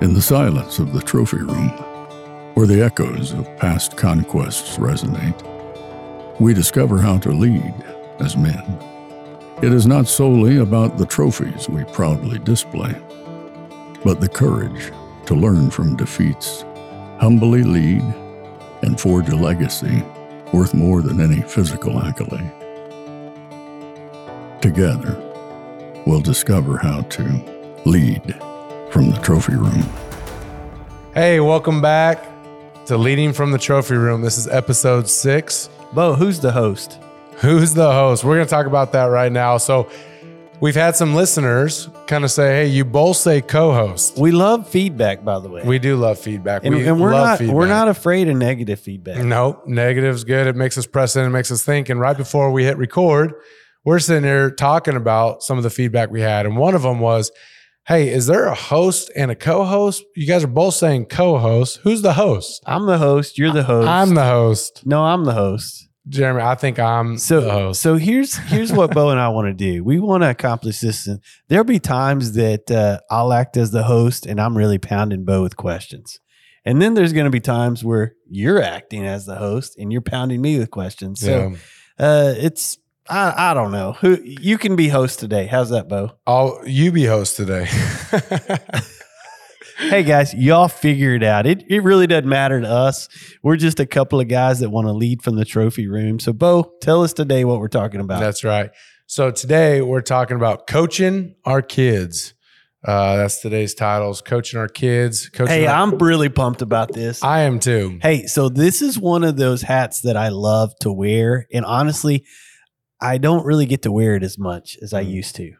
In the silence of the trophy room, where the echoes of past conquests resonate, we discover how to lead as men. It is not solely about the trophies we proudly display, but the courage to learn from defeats, humbly lead, and forge a legacy worth more than any physical accolade. Together, we'll discover how to lead from the trophy room. Hey, welcome back to Leading from the Trophy Room. This is episode six. Beau, who's the host? Who's the host? We're going to talk about that right now. So, we've had some listeners kind of say, "Hey, you both say co-host." We love feedback, by the way. We do love feedback. and, we and we're love not feedback. we're not afraid of negative feedback. Nope, negative's good. It makes us press in. It makes us think. And right before we hit record, we're sitting here talking about some of the feedback we had, and one of them was, "Hey, is there a host and a co-host? You guys are both saying co-host. Who's the host? I'm the host. You're the host. I'm the host, no, I'm the host. Jeremy. I think I'm So the host. so here's here's what Beau and I want to do. We want to accomplish this. And there'll be times that uh, I'll act as the host, and I'm really pounding Beau with questions. And then there's going to be times where you're acting as the host and you're pounding me with questions. So yeah. uh, it's I, I don't know who you can be host today. How's that, Beau? I'll you be host today. hey guys, y'all figure it out. It it really doesn't matter to us. We're just a couple of guys that want to lead from the trophy room. So, Beau, tell us today what we're talking about. That's right. So today we're talking about coaching our kids. Uh, that's today's titles: coaching our kids. Coaching hey, our- I'm really pumped about this. I am too. hey, so this is one of those hats that I love to wear, and honestly, I don't really get to wear it as much as I Mm. used to.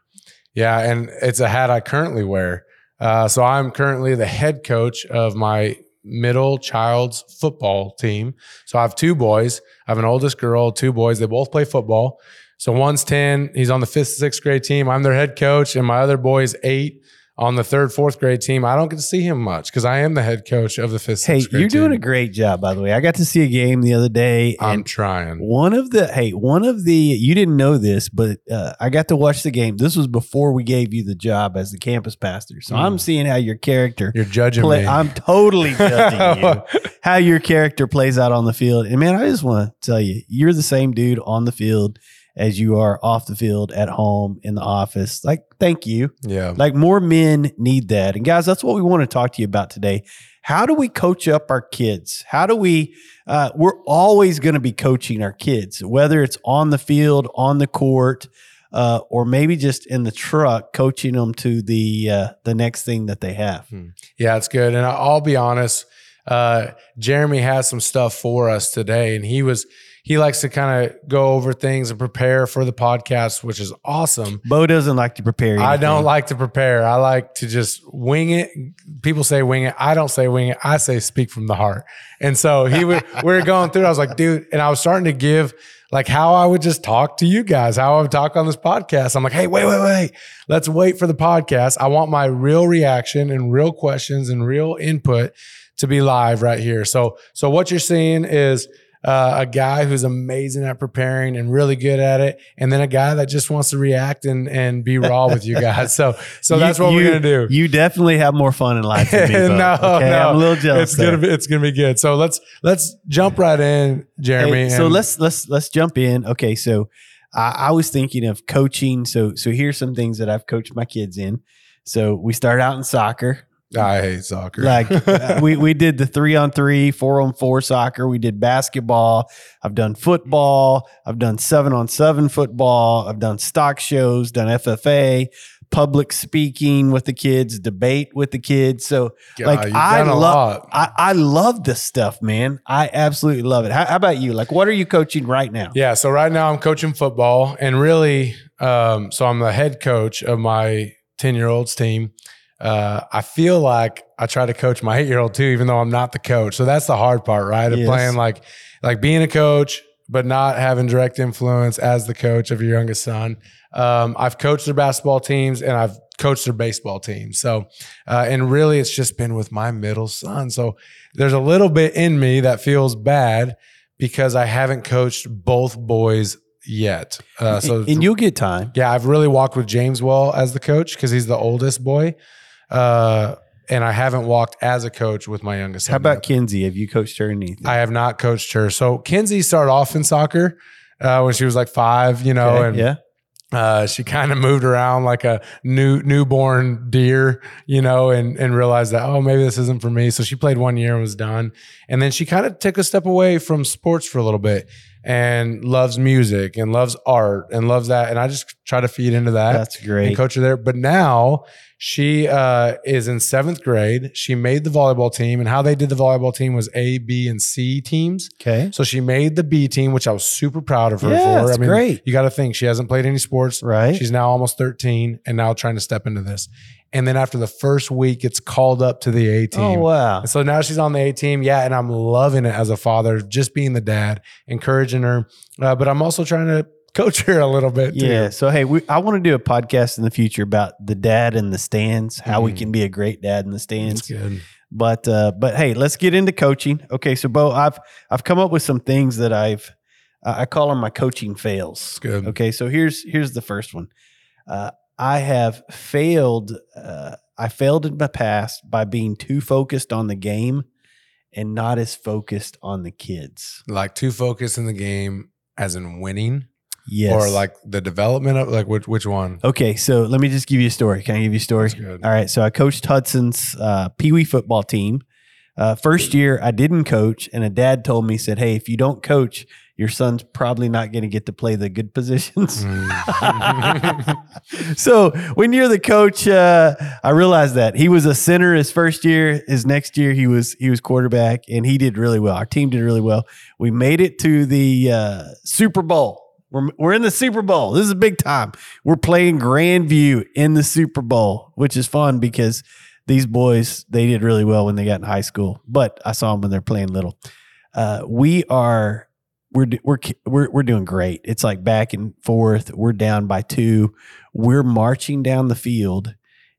Yeah, and it's a hat I currently wear. Uh, so I'm currently the head coach of my middle child's football team. So I have two boys. I have an oldest girl, two boys. They both play football. So one's 10, he's on the fifth, sixth grade team. I'm their head coach, and my other boy is eight on the third, fourth grade team. I don't get to see him much because I am the head coach of the fifth, Hey, you're doing a great job, by the way. I got to see a game the other day, I'm trying. One of the hey, one of the you didn't know this, but uh, I got to watch the game. This was before we gave you the job as the campus pastor. So Mm. I'm seeing how your character You're judging play. me. I'm totally judging you. How your character plays out on the field. And man, I just want to tell you, you're the same dude on the field as you are off the field, at home, in the office. Like, thank you. yeah. Like more men need that. And guys, that's what we want to talk to you about today. How do we coach up our kids? How do we uh, we're always going to be coaching our kids, whether it's on the field, on the court, uh, or maybe just in the truck, coaching them to the uh, the next thing that they have. Yeah, it's good. And I'll be honest, uh, Jeremy has some stuff for us today, and he was he likes to kind of go over things and prepare for the podcast, which is awesome. Beau doesn't like to prepare. I don't like to prepare. I like to just wing it. People say wing it. I don't say wing it. I say speak from the heart. And so he would, we were going through. I was like, dude, and I was starting to give like how I would just talk to you guys, how I would talk on this podcast. I'm like, hey, wait, wait, wait. Let's wait for the podcast. I want my real reaction and real questions and real input to be live right here. So, so what you're seeing is uh, a guy who's amazing at preparing and really good at it, and then a guy that just wants to react and and be raw with you guys. So, so You- that's what you- we're gonna do. You definitely have more fun in life than me. No, okay? no, I'm a little jealous. It's gonna be it's gonna be good. So let's let's jump right in, Jeremy. Hey, so and- let's let's let's jump in. Okay, so I, I was thinking of coaching. So so here's some things that I've coached my kids in. So we start out in soccer. I hate soccer. Like we we did the three on three, four on four soccer. We did basketball. I've done football. I've done seven on seven football. I've done stock shows. Done FFA. Public speaking with the kids, debate with the kids. So God, like, I love- I, I love this stuff, man. I absolutely love it. How, how about you? Like, what are you coaching right now? Yeah. So right now I'm coaching football, and really, um, so I'm the head coach of my ten year olds team. Uh, I feel like I try to coach my eight year old too, even though I'm not the coach. So that's the hard part, right? Of Yes. playing like like being a coach, but not having direct influence as the coach of your youngest son. Um, I've coached their basketball teams and I've coached their baseball teams. So, uh, and really, it's just been with my middle son. So there's a little bit in me that feels bad because I haven't coached both boys yet. Uh, so and, and you'll get time. yeah, I've really walked with James well as the coach because he's the oldest boy. Uh, and I haven't walked as a coach with my youngest. How about. Kinsey? Have you coached her anything? I have not coached her. So Kinsey started off in soccer uh, when she was like five, you know, Okay, and yeah. uh, she kind of moved around like a new newborn deer, you know, and and realized that oh maybe this isn't for me. So she played one year and was done, and then she kind of took a step away from sports for a little bit and loves music and loves art and loves that, and I just try to feed into that That's great. and coach her there. But now she uh, is in seventh grade. She made the volleyball team, and how they did the volleyball team was A, B, and C teams. Okay. So she made the B team, which I was super proud of her Yeah, for. it's I mean, great. You got to think she hasn't played any sports. Right. She's now almost 13 and now trying to step into this. And then after the first week, it's called up to the A team. oh wow. And so now she's on the A team. Yeah. And I'm loving it as a father, just being the dad, encouraging her. Uh, but I'm also trying to coach her a little bit. Too. Yeah. So hey, we, I want to do a podcast in the future about the dad in the stands, how we Mhm. can be a great dad in the That's stands. good. But uh, but hey, let's get into coaching. Okay, so Beau, I've I've come up with some things that I've I I call them my coaching fails. That's good. Okay, so here's here's the first one. Uh, I have failed. Uh, I failed in my past by being too focused on the game and not as focused on the kids. Like too focused in the game as in winning Yes. or like the development of like which, which one? Okay, so let me just give you a story. Can I give you a story? All right. So I coached Hudson's uh, Pee Wee football team. Uh, first year, I didn't coach, and a dad told me, said, "Hey, if you don't coach, your son's probably not going to get to play the good positions." Mm. so when you're the coach, uh, I realized that he was a center his first year. His next year, he was he was quarterback, and he did really well. Our team did really well. We made it to the uh, Super Bowl. We're, we're in the Super Bowl. This is a big time. We're playing Grandview in the Super Bowl, which is fun because these boys they did really well when they got in high school. But I saw them when they're playing little. Uh, we are we're we're we're we're doing great. It's like back and forth. We're down by two. We're marching down the field,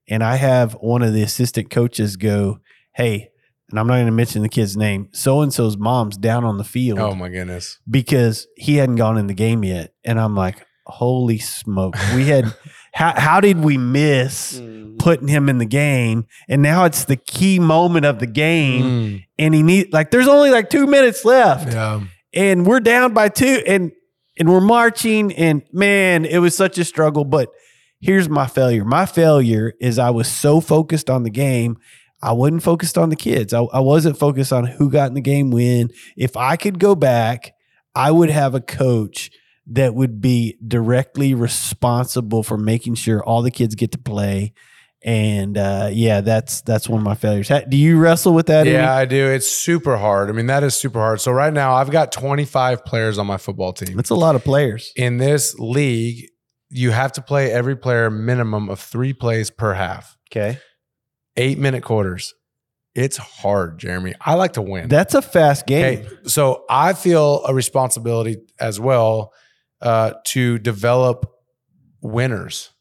and I have one of the assistant coaches go, "Hey." And I'm not going to mention the kid's name. So and so's mom's down on the field oh my goodness. because he hadn't gone in the game yet. And I'm like, holy smoke. We had, how, how did we miss putting him in the game? And now it's the key moment of the game. Mm, And he need like, there's only like two minutes left yeah. and we're down by two and, and we're marching. And man, it was such a struggle. But here's my failure. My failure is I was so focused on the game. I wasn't focused on the kids. I, I wasn't focused on who got in the game when. If I could go back, I would have a coach that would be directly responsible for making sure all the kids get to play. And uh, yeah, that's that's one of my failures. Do you wrestle with that? Yeah? I do. It's super hard. I mean, that is super hard. So right now, I've got 25 players on my football team. That's a lot of players. In this league, you have to play every player minimum of three plays per half, Okay. Eight minute quarters. It's hard, Jeremy. I like to win. That's a fast game. Okay, so I feel a responsibility as well uh, to develop winners.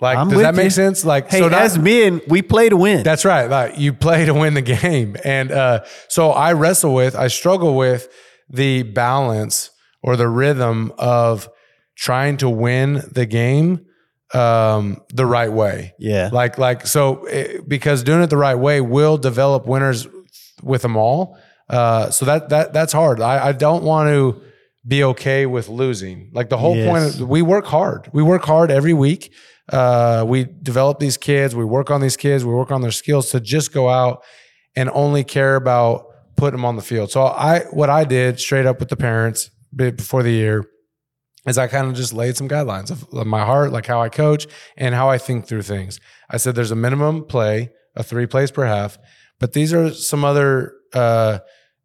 Like, I'm does that make you. sense? Like, Hey, so not- as men, we play to win. That's right. Like you play to win the game. And uh, so I wrestle with, I struggle with the balance or the rhythm of trying to win the game um, the right way. yeah. Like, like, so eh, because doing it the right way will develop winners with them all. Uh, so that, that, that's hard. I, I don't want to be okay with losing. Like the whole Yes. point, we work hard. We work hard every week. Uh, we develop these kids. We work on these kids. We work on their skills to just go out and only care about putting them on the field. So I, what I did straight up with the parents before the year is I kind of just laid some guidelines of my heart, like how I coach and how I think through things. I said there's a minimum play of three plays per half, but these are some other uh,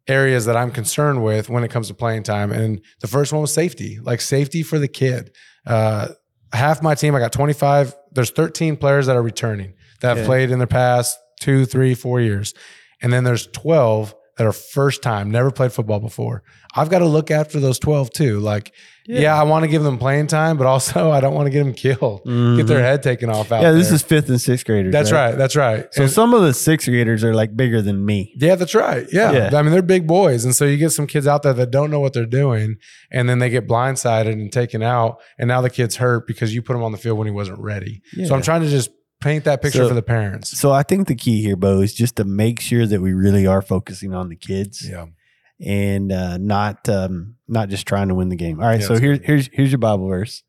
areas that I'm concerned with when it comes to playing time. And the first one was safety, like safety for the kid. Uh, half my team, I got 25. There's 13 players that are returning that have Okay. played in the past two, three, four years, and then there's 12 that are first time, never played football before. I've got to look after those 12 too. Like, yeah, I want to give them playing time, but also I don't want to get them killed, get their head taken off out Mm-hmm. yeah, this there. is fifth and sixth graders. That's right. That's right. So And- some of the sixth graders are like bigger than me. yeah, that's right. Yeah. Yeah. I mean, they're big boys. And so you get some kids out there that don't know what they're doing and then they get blindsided and taken out. And now the kid's hurt because you put him on the field when he wasn't ready. So I'm trying to just paint that picture So- for the parents. So I think the key here, Beau, is just to make sure that we really are focusing on the kids Yeah. And uh, not um, not just trying to win the game. All right, Yeah, so here's here's here's your Bible verse.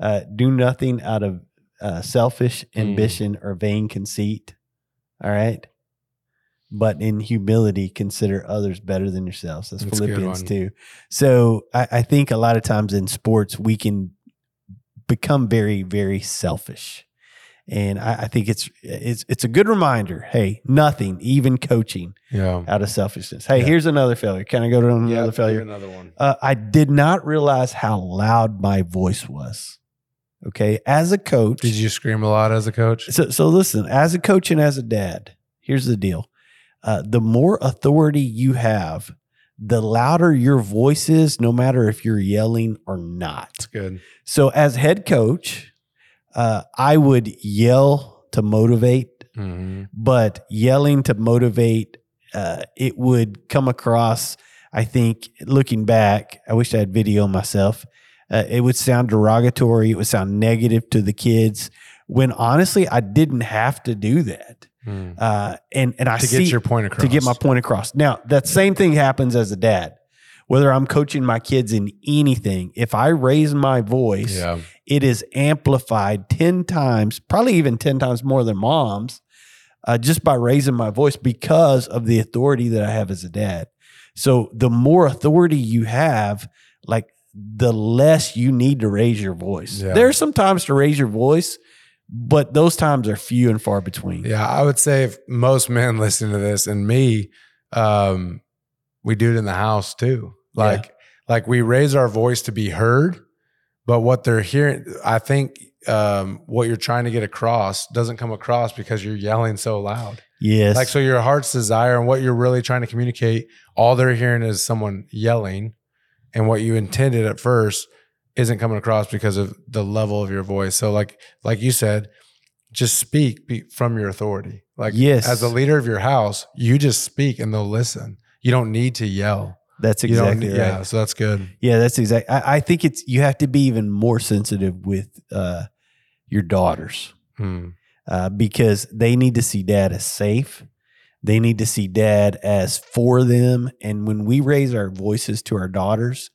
Uh, Do nothing out of uh, selfish Mm. ambition or vain conceit. All right. But in humility, consider others better than yourselves. That's, That's Philippians. 2. So I, I think a lot of times in sports, we can become very, very selfish. And I, I think it's it's it's a good reminder. Hey, nothing, even coaching, Yeah. out of selfishness. Hey, Yeah. here's another failure. Can I go to another failure? Another one. Uh, I did not realize how loud my voice was. Okay, as a coach, Did you scream a lot as a coach? so so listen, as a coach and as a dad, here's the deal: uh, the more authority you have, the louder your voice is, no matter if you're yelling or not. That's good. So, as head coach, uh, I would yell to motivate, Mhm. but yelling to motivate, uh, it would come across. I think looking back, I wish I had video myself. Uh, it would sound derogatory. It would sound negative to the kids. When honestly, I didn't have to do that. Mm. Uh, and and I To see get your point across. to get my point across. Now, that same thing happens as a dad. Whether I'm coaching my kids in anything, if I raise my voice, Yeah. it is amplified 10 times, probably even 10 times more than mom's, uh, just by raising my voice because of the authority that I have as a dad. So the more authority you have, like the less you need to raise your voice. Yeah. There's some times to raise your voice, but those times are few and far between. Yeah, I would say if most men listening to this and me, um, we do it in the house too. Yeah. Like, like we raise our voice to be heard, but what they're hearing, I think, um, what you're trying to get across doesn't come across because you're yelling so loud. Yes. Like, so your heart's desire and what you're really trying to communicate, all they're hearing is someone yelling, and what you intended at first isn't coming across because of the level of your voice. So, like, like you said, just speak be, from your authority. Like, Yes. as the leader of your house, you just speak and they'll listen. You don't need to yell. That's exactly need, right. yeah. So that's good. Yeah, that's exact. I, I think it's you have to be even more sensitive with uh, your daughters Hmm. uh, because they need to see dad as safe. They need to see dad as for them. And when we raise our voices to our daughters,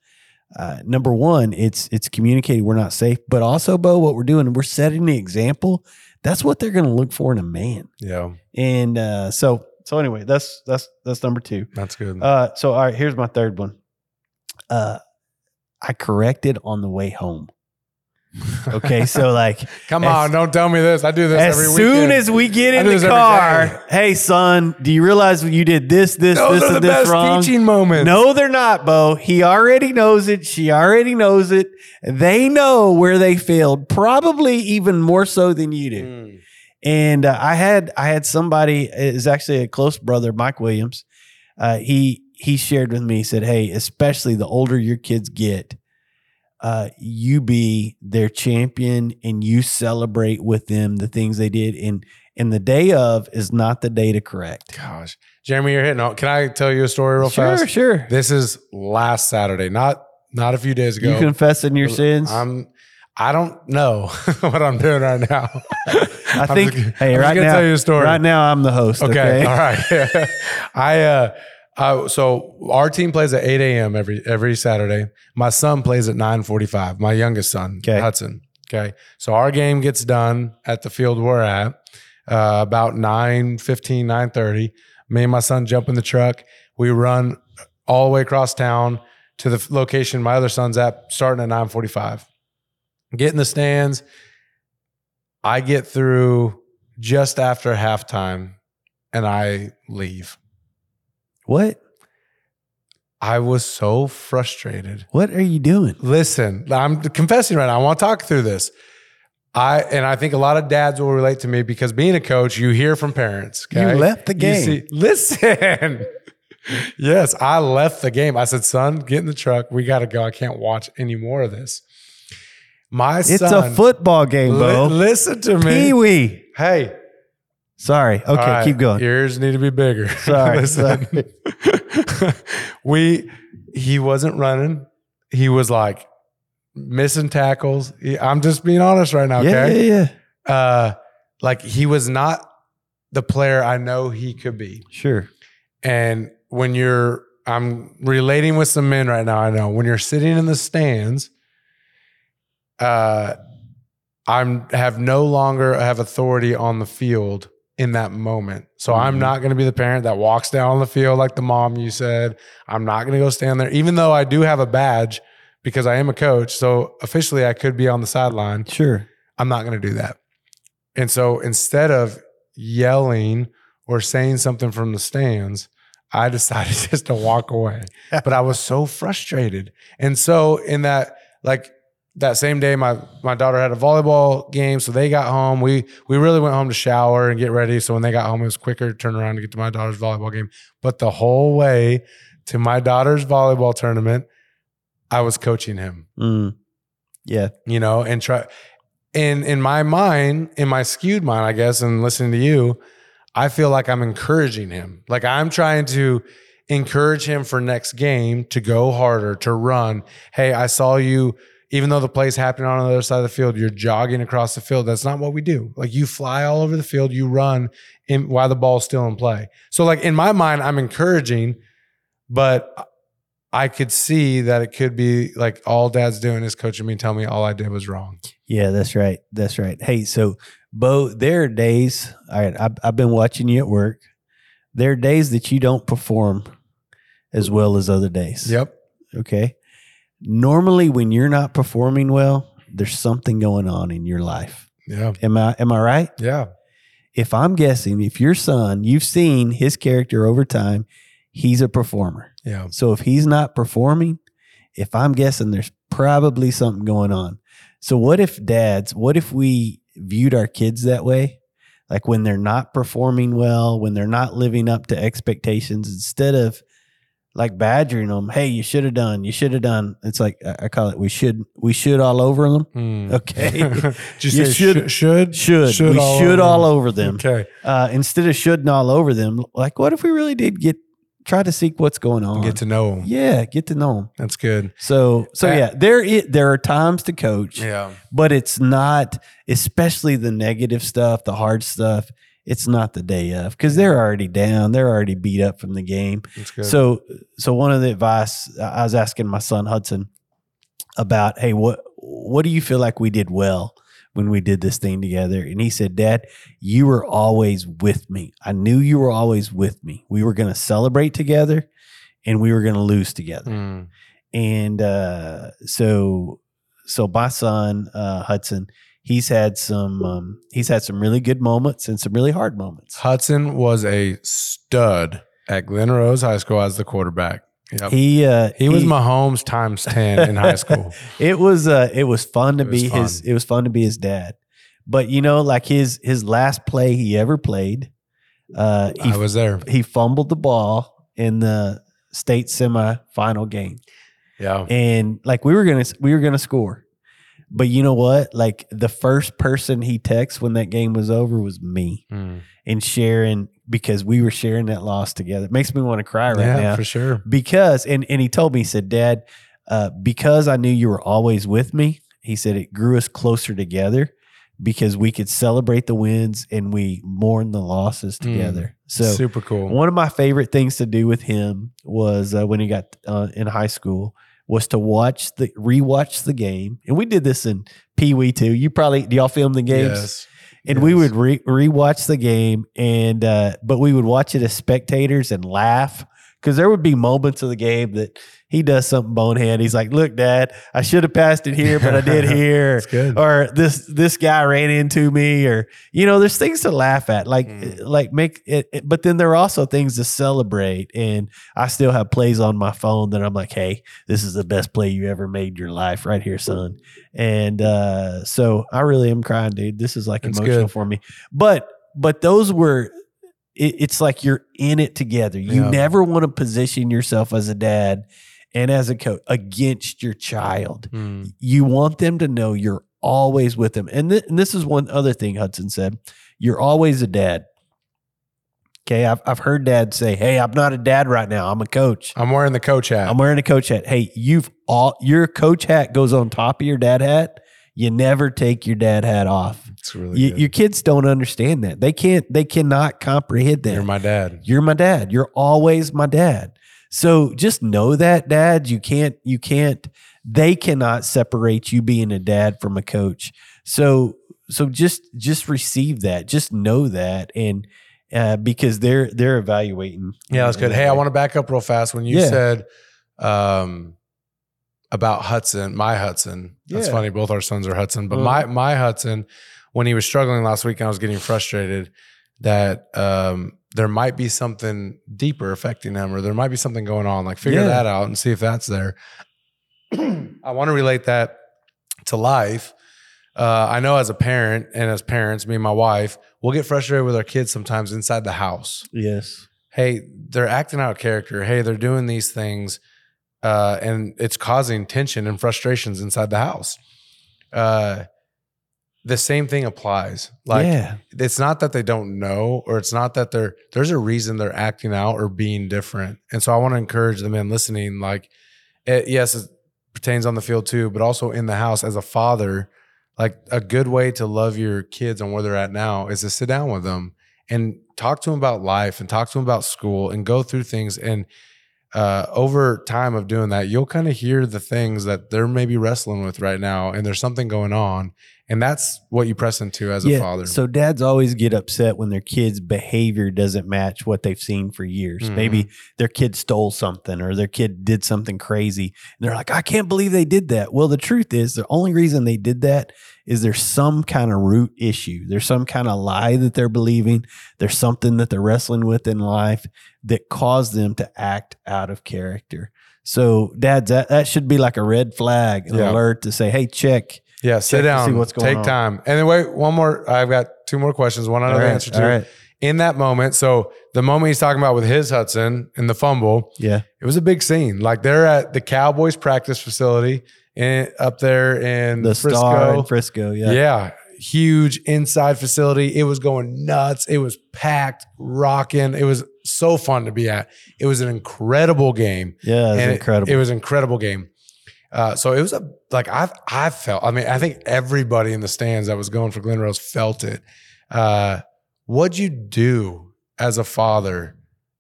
uh, number one, it's it's communicating we're not safe, but also, Beau, what we're doing, we're setting the example. That's what they're going to look for in a man. Yeah, And uh, so, so anyway, that's that's that's number two. that's good. Uh, so all right, here's my third one. Uh, I corrected on the way home. Okay, so like Come as- on, don't tell me this. I do this as soon weekend. as we get in the car, hey son, do you realize you did this, this, Those this, and this best wrong? teaching moments. No, they're not, Beau. He already knows it. She already knows it. They know where they failed, probably even more so than you do. Mm. And uh, I had I had somebody is actually a close brother, Mike Williams. Uh, he he shared with me. He said, "Hey, especially the older your kids get, uh, you be their champion and you celebrate with them the things they did. And and the day of is not the day to correct. Gosh, Jeremy, you're hitting. on- Can I tell you a story real sure, fast? Sure, sure. This is last Saturday, not not a few days ago. You confessing your sins. I'm. I don't know what I'm doing right now. I think. just- hey, I'm right now, tell you a story. right now I'm the host. Okay, Okay. all right. I uh, uh, so our team plays at 8 a.m. every every Saturday. My son plays at 9:45. My youngest son, Okay. Hudson. Okay, so our game gets done at the field we're at uh, about 9:15, 9:30. Me and my son jump in the truck. We run all the way across town to the location my other son's at, starting at 9:45. Get in the stands. I get through just after halftime and I leave. What? I was so frustrated. What are you doing? Listen, I'm confessing right now. I want to talk through this. I and I think a lot of dads will relate to me because being a coach, you hear from parents. Okay? You left the game. see- listen. yes, I left the game. I said, son, get in the truck. We got to go. I can't watch any more of this. My It's son, a football game, li- Beau. listen to me. Pee wee. Hey, Sorry. Okay, right, keep going. Ears need to be bigger. Sorry, Listen. we he wasn't running. He was like missing tackles. He- I'm just being honest right now. Yeah, Okay. yeah, yeah. Uh, like he was not the player I know he could be. Sure. And when you're, I'm relating with some men right now. I know when you're sitting in the stands, uh, I'm have no longer have authority on the field in that moment. So I'm Mhm. not going to be the parent that walks down the field like the mom you said. I'm not going to go stand there, even though I do have a badge because I am a coach. So officially, I could be on the sideline. Sure. I'm not going to do that. And so instead of yelling or saying something from the stands, I decided just to walk away. but I was so frustrated. And so in that like that same day my my daughter had a volleyball game so they got home. We we really went home to shower and get ready. So when they got home it was quicker to turn around to get to my daughter's volleyball game. But the whole way to my daughter's volleyball tournament I was coaching him Mm. Yeah. you know, and try in in my mind, in my skewed mind, I guess, and listening to you, I feel like I'm encouraging him. Like I'm trying to encourage him for next game to go harder, to run. Hey, I saw you, even though the play's happening on the other side of the field, you're jogging across the field. That's not what we do. Like you fly all over the field, you run in, while the ball's still in play. So, like in my mind, I'm encouraging, but I could see that it could be like all dad's doing is coaching me, telling me all I did was wrong. Yeah, that's right. That's right. Hey, so Beau, there are days. All right, I've, I've been watching you at work. There are days that you don't perform as well as other days. Yep. Okay. Normally, when you're not performing well, there's something going on in your life. Yeah. Am I am I right? Yeah. If I'm guessing, if your son, you've seen his character over time, he's a performer. Yeah. So if he's not performing, if I'm guessing there's probably something going on. So what if dads, what if we viewed our kids that way? Like when they're not performing well, when they're not living up to expectations, instead of like badgering them, hey, you should have done, you should have done. It's like I I call it we should we should all over them. Hmm. Okay. You, You should- should? Should. Should, we should all over them Okay. uh, instead of shouldn't all over them. Like what if we really did get try to seek what's going on? Get to know them. yeah, get to know them. That's good. So so Uh, yeah, there i there are times to coach, Yeah. but it's not especially the negative stuff, the hard stuff. It's not the day of because they're already down, they're already beat up from the game. So so one of the advice I was asking my son Hudson about, hey, what what do you feel like we did well when we did this thing together? And he said, Dad, you were always with me. I knew you were always with me. We were going to celebrate together, and we were going to lose together Hmm. and uh, so so my son uh, Hudson, he's had some um, he's had some really good moments and some really hard moments. Hudson was a stud at Glen Rose High School as the quarterback. Yep. He, He uh, was Mahomes times 10 in high school. It was uh, it was fun to It be his. fun. It was fun to be his dad. But you know, like his his last play he ever played, uh, he I was there. he fumbled the ball in the state semifinal game. Yeah. and like we were gonna we were gonna score but you know what like the first person he texted when that game was over was me Hmm. and sharing because we were sharing that loss together it makes me want to cry right yeah, now for sure. because and and he told me he said dad uh, because i knew you were always with me he said it grew us closer together because we could celebrate the wins and we mourn the losses Mm. together so Super cool. one of my favorite things to do with him was uh, when he got uh, in high school was to watch the rewatch the game, and we did this in Pee Wee too. You probably do y'all film the games, Yes. and we would re- rewatch the game, and uh, but we would watch it as spectators and laugh because there would be moments of the game that he does something bonehead. He's like, "Look, Dad, I should have passed it here, but I did here." That's good. or this this guy ran into me or you know there's things to laugh at like Mm. like make it, it- but then there are also things to celebrate and i still have plays on my phone that i'm like hey this is the best play you ever made in your life right here son and uh so i really am crying dude this is like That's emotional good. for me but but those were it, it's like you're in it together you Yeah. never want to position yourself as a dad and as a coach against your child Hmm. you want them to know you're always with them. And, th- and this is one other thing Hudson said you're always a dad. Okay. I've, I've heard dads say, Hey, I'm not a dad right now. I'm a coach. I'm wearing the coach hat. I'm wearing a coach hat. Hey, you've all your coach hat goes on top of your dad hat. You never take your dad hat off. It's really You, good. your kids don't understand that. They can't. They cannot comprehend that. You're my dad. You're my dad. You're always my dad. So just know that, dad. You can't. You can't. They cannot separate you being a dad from a coach. So so just just receive that. Just know that, and uh, because they're they're evaluating. Yeah, that's good. Hey, I want to back up real fast. When you Yeah. said um, about Hudson, my Hudson, that's Yeah. funny. Both our sons are Hudson, but Mhm. my my Hudson, when he was struggling last week and I was getting frustrated that um, there might be something deeper affecting him, or there might be something going on. Like figure Yeah. that out and see if that's there. I want to relate that to life. Uh, I know as a parent and as parents, me and my wife, we'll get frustrated with our kids sometimes inside the house Yes. hey, they're acting out character. Hey, they're doing these things, uh, and it's causing tension and frustrations inside the house. Uh, the same thing applies. Like yeah. it's not that they don't know, or it's not that they're there's a reason they're acting out or being different. And so I want to encourage the men listening. Like, it, yes, it pertains on the field too, but also in the house as a father. Like a good way to love your kids and where they're at now is to sit down with them and talk to them about life and talk to them about school and go through things and uh, over time of doing that you'll kind of hear the things that they're maybe wrestling with right now and there's something going on and that's what you press into as a father So dads always get upset when their kids' behavior doesn't match what they've seen for years. Mhm. Maybe their kid stole something or their kid did something crazy. And they're like, I can't believe they did that. Well, the truth is, the only reason they did that is there's some kind of root issue. There's some kind of lie that they're believing. There's something that they're wrestling with in life that caused them to act out of character. So, dads, that, that should be like a red flag, an Yeah. alert to say, hey, check. Yeah sit down see what's going take on. time and then wait one more i've got two more questions one i know the right, answer to right. in that moment so the moment he's talking about with his hudson and the fumble Yeah. it was a big scene like they're at the cowboys practice facility in, up there in The frisco star in Frisco. Yeah. Yeah. Huge inside facility. It was going nuts. It was packed, rocking. It was so fun to be at. It was an incredible game. Yeah, it's And it- incredible. It, was an incredible game. Uh, so it was a like I've I felt. I mean, I think everybody in the stands that was going for Glen Rose felt it. Uh, what'd you do as a father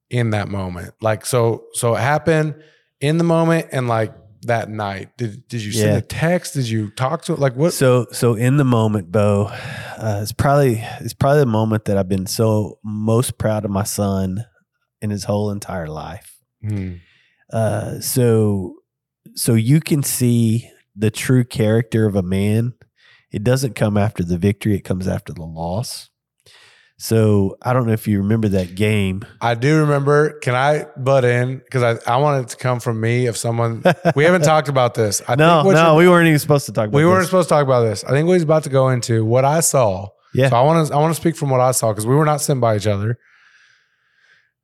in that moment? Like so so it happened in the moment and like that night. Did did you send Yeah. a text? Did you talk to it? like what? so so in the moment, Beau, uh, it's probably it's probably the moment that I've been so most proud of my son in his whole entire life. Hmm. Uh, so so you can see the true character of a man. It doesn't come after the victory; it comes after the loss. So I don't know if you remember that game. I do remember. Can I butt in because I, I want it to come from me if someone we haven't talked about this. I no, no, we weren't even supposed to talk about. we weren't this. supposed to talk about this. I think what he's about to go into what I saw. Yeah. So I want to I want to speak from what I saw because we were not sitting by each other.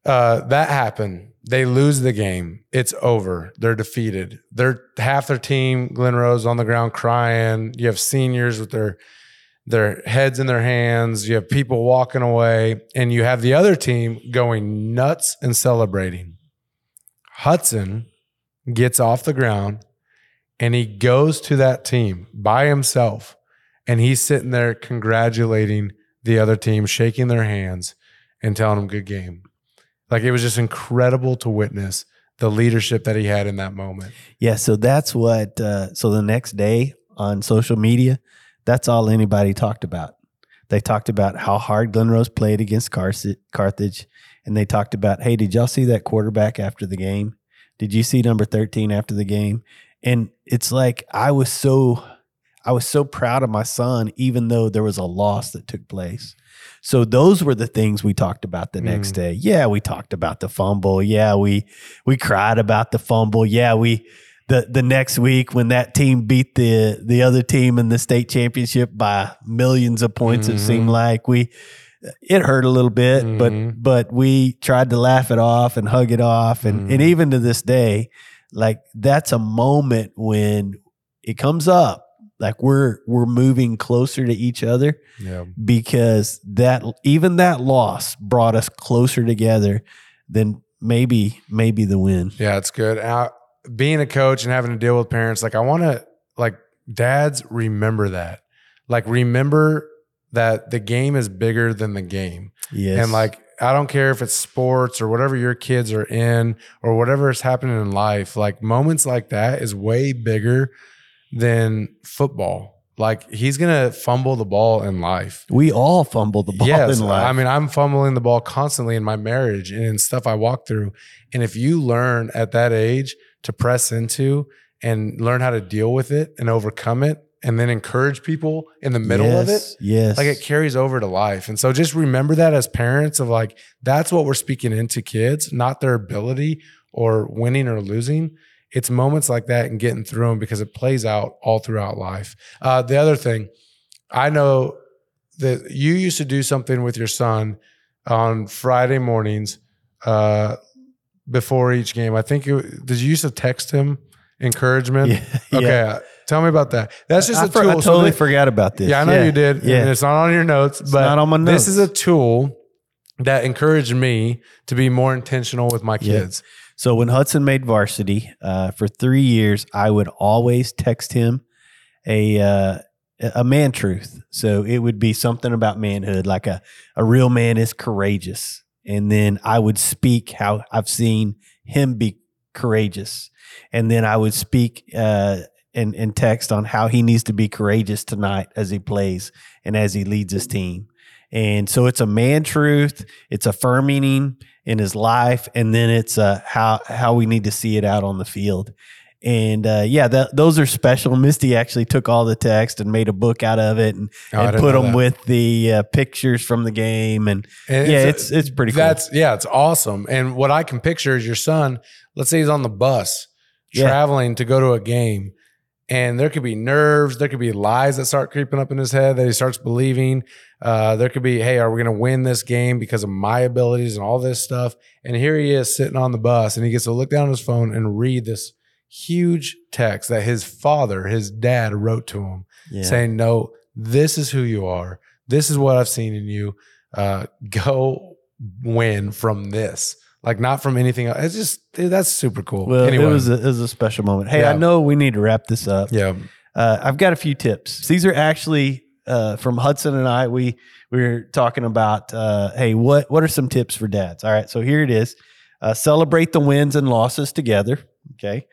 Uh, that happened. They lose the game. It's over. They're defeated. They're half their team. Glen Rose on the ground crying. You have seniors with their their heads in their hands. You have people walking away, and you have the other team going nuts and celebrating. Hudson gets off the ground and he goes to that team by himself and he's sitting there congratulating the other team, shaking their hands and telling them good game. Like it was just incredible to witness the leadership that he had in that moment. Yeah, so that's what. Uh, so the next day on social media, that's all anybody talked about. They talked about how hard Glen Rose played against Carth- Carthage, and they talked about, hey, did y'all see that quarterback after the game? Did you see number thirteen after the game? And it's like I was so, I was so proud of my son, even though there was a loss that took place. So those were the things we talked about the next Mm. day. Yeah, we talked about the fumble. Yeah, we we cried about the fumble. Yeah, we the the next week when that team beat the the other team in the state championship by millions of points, it seemed Mhm. like we it hurt a little bit, Mhm. but but we tried to laugh it off and hug it off, and and Mhm. even to this day, like that's a moment when it comes up, like we're we're moving closer to each other Yeah. because that even that loss brought us closer together than maybe maybe the win. Yeah, it's good. Uh, being a coach and having to deal with parents, like I want to like dads remember that. Like remember that the game is bigger than the game. Yes. And like I don't care if it's sports or whatever your kids are in or whatever is happening in life, like moments like that is way bigger than football. Like he's gonna fumble the ball in life. we all fumble the ball yes, in life. I mean I'm fumbling the ball constantly in my marriage and in stuff I walk through. And if you learn at that age to press into and learn how to deal with it and overcome it, and then encourage people in the middle of it, Yes, Yes. like it carries over to life. And so just remember that as parents of like that's what we're speaking into kids, not their ability or winning or losing. It's moments like that and getting through them because it plays out all throughout life. Uh, the other thing, I know that you used to do something with your son on Friday mornings uh, before each game. I think it, did you used to text him encouragement? Yeah, yeah. Okay, uh, tell me about that. That's just I a tool. I So totally that- forgot about this. yeah, I know you did. Yeah. And it's not on your notes, but not on my notes. this is a tool that encouraged me to be more intentional with my Yeah. kids. So when Hudson made varsity uh, for three years, I would always text him a uh, a man truth. So it would be something about manhood, like a a real man is courageous, and then I would speak how I've seen him be courageous, and then I would speak uh, and and text on how he needs to be courageous tonight as he plays and as he leads his team. And so it's a man truth. It's affirming in his life, and then it's uh, how how we need to see it out on the field. And uh, yeah, that, those are special. Misty actually took all the text and made a book out of it, and, Oh, and put them that. with the uh, pictures from the game. And And yeah, a- it's it's pretty cool. That's yeah, it's awesome. And what I can picture is your son. Let's say he's on the bus Yeah. traveling to go to a game, and there could be nerves, there could be lies that start creeping up in his head that he starts believing. Uh, there could be, hey, are we going to win this game because of my abilities and all this stuff? And here he is sitting on the bus, and he gets to look down at his phone and read this huge text that his father, his dad, wrote to him yeah. saying, No, this is who you are. This is what I've seen in you. Uh, go win from this, like not from anything else. It's just dude, that's super cool. well, anyway, it was a, it was a special moment. Hey, I know we need to wrap this up. yeah, Uh, I've got a few tips. These are actually uh, from Hudson and I. We we were talking about uh, hey, what what are some tips for dads? All right, so here it is. Uh, celebrate the wins and losses together. Okay.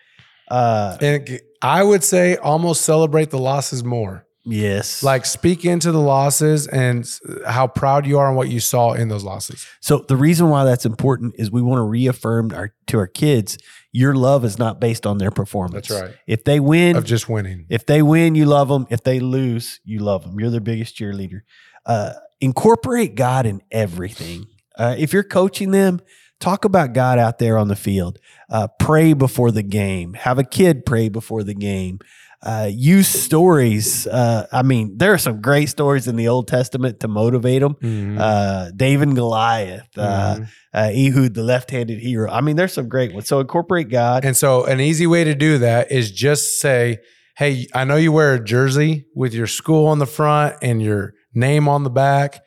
Uh, and I would say almost celebrate the losses more. Yes. Like speak into the losses and how proud you are and what you saw in those losses. so the reason why that's important is we want to reaffirm our to our kids your love is not based on their performance. That's right. If they win, Of just winning. If they win, you love them. If they lose, you love them. You're their biggest cheerleader. Uh, incorporate God in everything. Uh, if you're coaching them, talk about God out there on the field. Uh, pray before the game. Have a kid pray before the game. Uh, use stories. Uh, I mean, there are some great stories in the Old Testament to motivate them. Mhm. Uh, David and Goliath, uh, Mhm. uh, Ehud, the left-handed hero. I mean, there's some great ones. So incorporate God. And so, an easy way to do that is just say, Hey, I know you wear a jersey with your school on the front and your name on the back,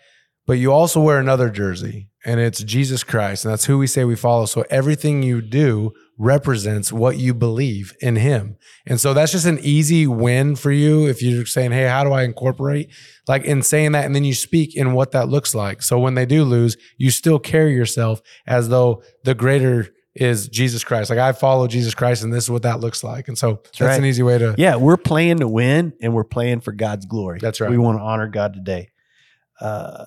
but you also wear another jersey, and it's Jesus Christ. And that's who we say we follow. So, everything you do represents what you believe in Him. And so, that's just an easy win for you if you're saying, Hey, how do I incorporate? Like in saying that, and then you speak in what that looks like. So, when they do lose, you still carry yourself as though the greater is Jesus Christ. Like I follow Jesus Christ, and this is what that looks like. And so that's, right. an easy way to. Yeah, we're playing to win and we're playing for God's glory. That's right. We want to honor God today. Uh,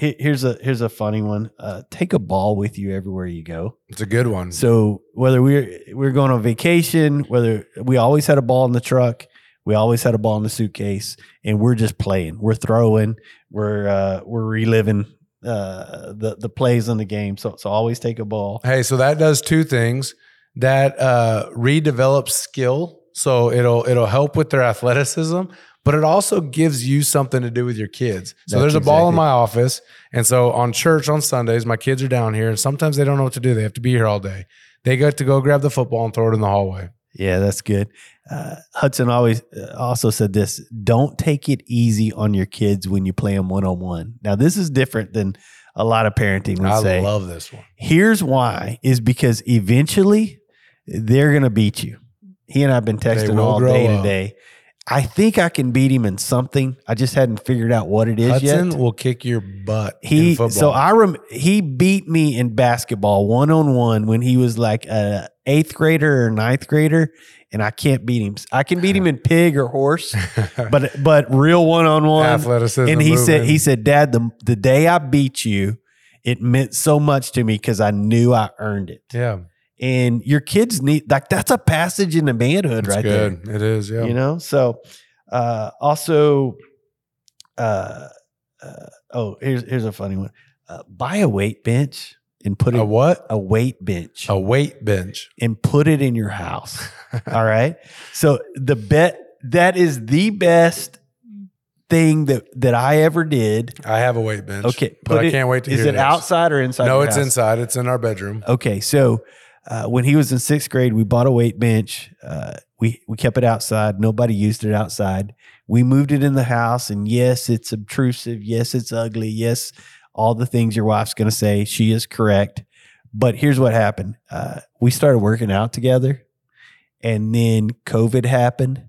here's a here's a funny one. Uh, take a ball with you everywhere you go. It's a good one. So whether we're we're going on vacation, whether we always had a ball in the truck, we always had a ball in the suitcase, and we're just playing. We're throwing. We're uh, we're reliving uh, the the plays in the game. So so always take a ball. Hey, so that does two things. That uh, redevelops skill, so it'll it'll help with their athleticism, but it also gives you something to do with your kids. So That's there's a ball in my office, and so on church on Sundays, my kids are down here, and sometimes they don't know what to do. They have to be here all day. They get to go grab the football and throw it in the hallway. Yeah, that's good. Uh, Hudson always uh, also said this: don't take it easy on your kids when you play them one on one. Now, this is different than a lot of parenting would I say. love this one. Here's why: is because eventually they're going to beat you. He and I've been texting all day up. today. I think I can beat him in something. I just hadn't figured out what it is Hudson yet. will kick your butt. He in football. so I rem, he beat me in basketball one on one when he was like a eighth grader or ninth grader, and I can't beat him. I can beat him in pig or horse, but but real one on one. athleticism. And he said he said, Dad, the the day I beat you, it meant so much to me because I knew I earned it. yeah, And your kids need like that's a passage into manhood it's right there. It is. Yeah. you know so uh also uh, uh oh here's here's a funny one uh, buy a weight bench and put it a what? a weight bench A weight bench. and put it in your house all right so the bet that is the best thing that that i ever did I have a weight bench. okay but put I can't wait to is hear it this. outside or inside No, it's house? inside. It's in our bedroom. Okay, so uh, when he was in sixth grade, we bought a weight bench. Uh, we we kept it outside. Nobody used it outside. We moved it in the house, and yes, it's obtrusive. Yes, it's ugly. Yes, all the things your wife's going to say. She is correct. But here's what happened: uh, we started working out together, and then COVID happened,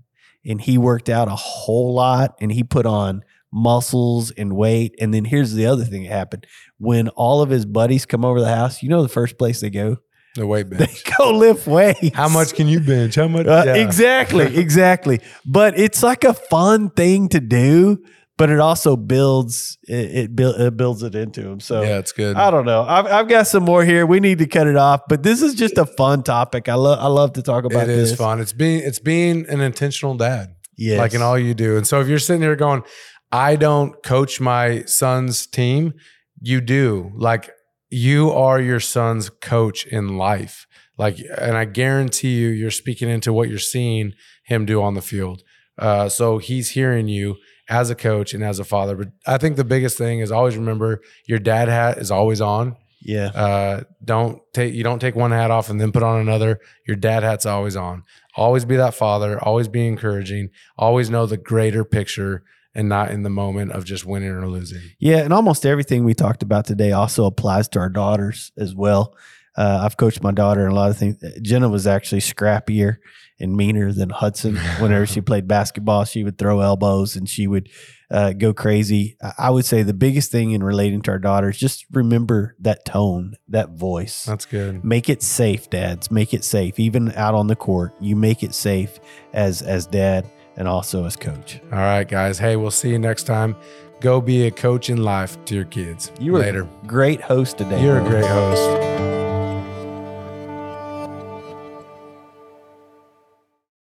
and he worked out a whole lot, and he put on muscles and weight. And then here's the other thing that happened: when all of his buddies come over the house, you know the first place they go The weight they bench. go lift weights. How much can you bench? How much? Uh, Yeah. Exactly, exactly. But it's like a fun thing to do, but it also builds it, it, build, it builds it into him. So Yeah, it's good. I don't know. I've, I've got some more here. We need to cut it off, but this is just a fun topic. I love I love to talk about It is this. fun. It's being it's being an intentional dad. Yes. like in all you do. And so if you're sitting here going, I don't coach my son's team, you do. Like you are your son's coach in life. Like, and I guarantee you, you're speaking into what you're seeing him do on the field. Uh, so he's hearing you as a coach and as a father. But I think the biggest thing is always remember your dad hat is always on. Yeah. Uh, don't take you don't take one hat off and then put on another. Your dad hat's always on. Always be that father. Always be encouraging. Always know the greater picture and not in the moment of just winning or losing. Yeah, and almost everything we talked about today also applies to our daughters as well. Uh, I've coached my daughter in a lot of things. Jenna was actually scrappier and meaner than Hudson. Whenever she played basketball, she would throw elbows and she would uh, go crazy. I- I would say the biggest thing in relating to our daughters, just remember that tone, that voice. That's good. Make it safe, dads. Make it safe. Even out on the court, you make it safe as as dad and also as coach. All right, guys. Hey, we'll see you next time. Go be a coach in life to your kids. You were later. great host today. You're a great host.